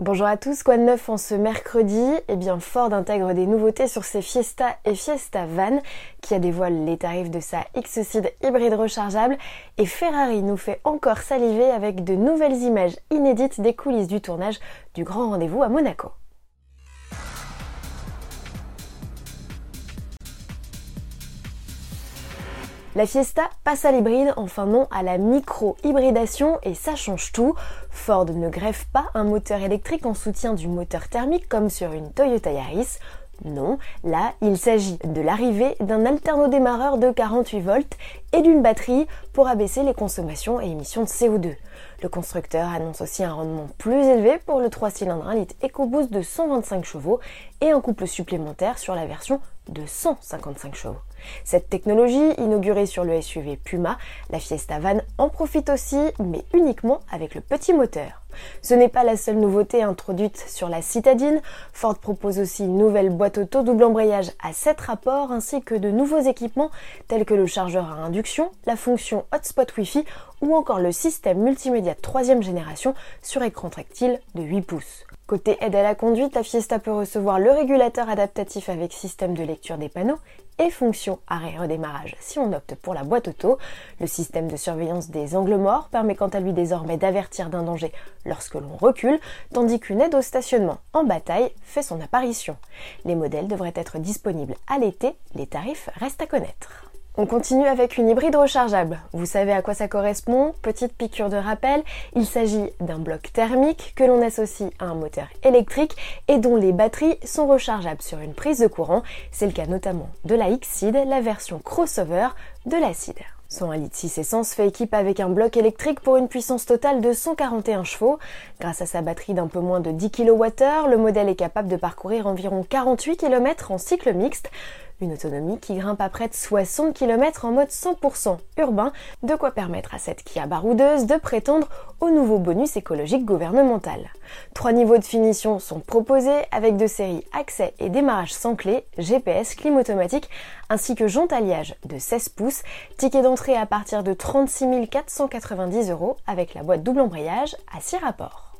Bonjour à tous, quoi de neuf en ce mercredi? Eh bien Ford intègre des nouveautés sur ses Fiesta et Fiesta Van qui a dévoilé les tarifs de sa X-Seed hybride rechargeable et Ferrari nous fait encore saliver avec de nouvelles images inédites des coulisses du tournage du grand rendez-vous à Monaco. La Fiesta passe à l'hybride, enfin non à la micro-hybridation et ça change tout. Ford ne greffe pas un moteur électrique en soutien du moteur thermique comme sur une Toyota Yaris. Non, là, il s'agit de l'arrivée d'un alternodémarreur de 48 volts et d'une batterie pour abaisser les consommations et émissions de CO2. Le constructeur annonce aussi un rendement plus élevé pour le 3 cylindres 1 litre EcoBoost de 125 chevaux et un couple supplémentaire sur la version de 155 chevaux. Cette technologie, inaugurée sur le SUV Puma, la Fiesta Van en profite aussi, mais uniquement avec le petit moteur. Ce n'est pas la seule nouveauté introduite sur la citadine. Ford propose aussi une nouvelle boîte auto double embrayage à 7 rapports ainsi que de nouveaux équipements tels que le chargeur à induction, la fonction hotspot Wi-Fi ou encore le système multimédia de troisième génération sur écran tactile de 8 pouces. Côté aide à la conduite, la Fiesta peut recevoir le régulateur adaptatif avec système de lecture des panneaux et fonction arrêt-redémarrage si on opte pour la boîte auto. Le système de surveillance des angles morts permet quant à lui désormais d'avertir d'un danger lorsque l'on recule, tandis qu'une aide au stationnement en bataille fait son apparition. Les modèles devraient être disponibles à l'été, les tarifs restent à connaître. On continue avec une hybride rechargeable. Vous savez à quoi ça correspond Petite piqûre de rappel, il s'agit d'un bloc thermique que l'on associe à un moteur électrique et dont les batteries sont rechargeables sur une prise de courant. C'est le cas notamment de la X-Seed, la version crossover de la Seed. Son 1 litre 6 essence fait équipe avec un bloc électrique pour une puissance totale de 141 chevaux. Grâce à sa batterie d'un peu moins de 10 kWh, le modèle est capable de parcourir environ 48 km en cycle mixte. Une autonomie qui grimpe à près de 60 km en mode 100% urbain, de quoi permettre à cette Kia baroudeuse de prétendre au nouveau bonus écologique gouvernemental. Trois niveaux de finition sont proposés avec de séries accès et démarrage sans clé, GPS, clim automatique, ainsi que jante alliage de 16 pouces, ticket d'entrée à partir de 36 490 euros avec la boîte double embrayage à 6 rapports.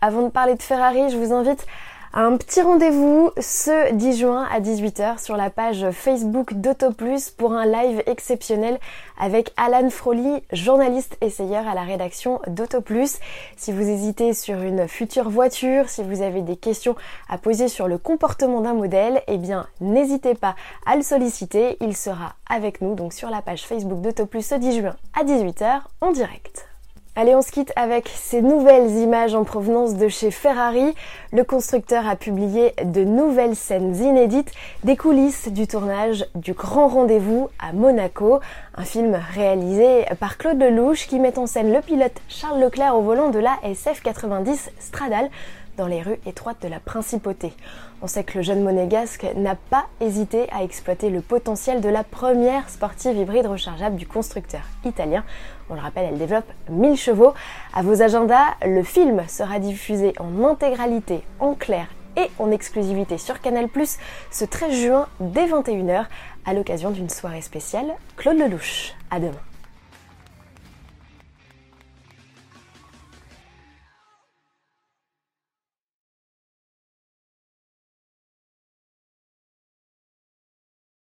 Avant de parler de Ferrari, je vous invite un petit rendez-vous ce 10 juin à 18h sur la page Facebook d'AutoPlus pour un live exceptionnel avec Alan Froli, journaliste essayeur à la rédaction d'AutoPlus. Si vous hésitez sur une future voiture, si vous avez des questions à poser sur le comportement d'un modèle, eh bien n'hésitez pas à le solliciter, il sera avec nous donc sur la page Facebook d'AutoPlus ce 10 juin à 18h en direct. Allez, on se quitte avec ces nouvelles images en provenance de chez Ferrari. Le constructeur a publié de nouvelles scènes inédites des coulisses du tournage du Grand Rendez-vous à Monaco, un film réalisé par Claude Lelouch qui met en scène le pilote Charles Leclerc au volant de la SF90 Stradale dans les rues étroites de la principauté. On sait que le jeune monégasque n'a pas hésité à exploiter le potentiel de la première sportive hybride rechargeable du constructeur italien. On le rappelle, elle développe 1000 chevaux. À vos agendas, le film sera diffusé en intégralité, en clair et en exclusivité sur Canal+, ce 13 juin dès 21h, à l'occasion d'une soirée spéciale Claude Lelouch. À demain.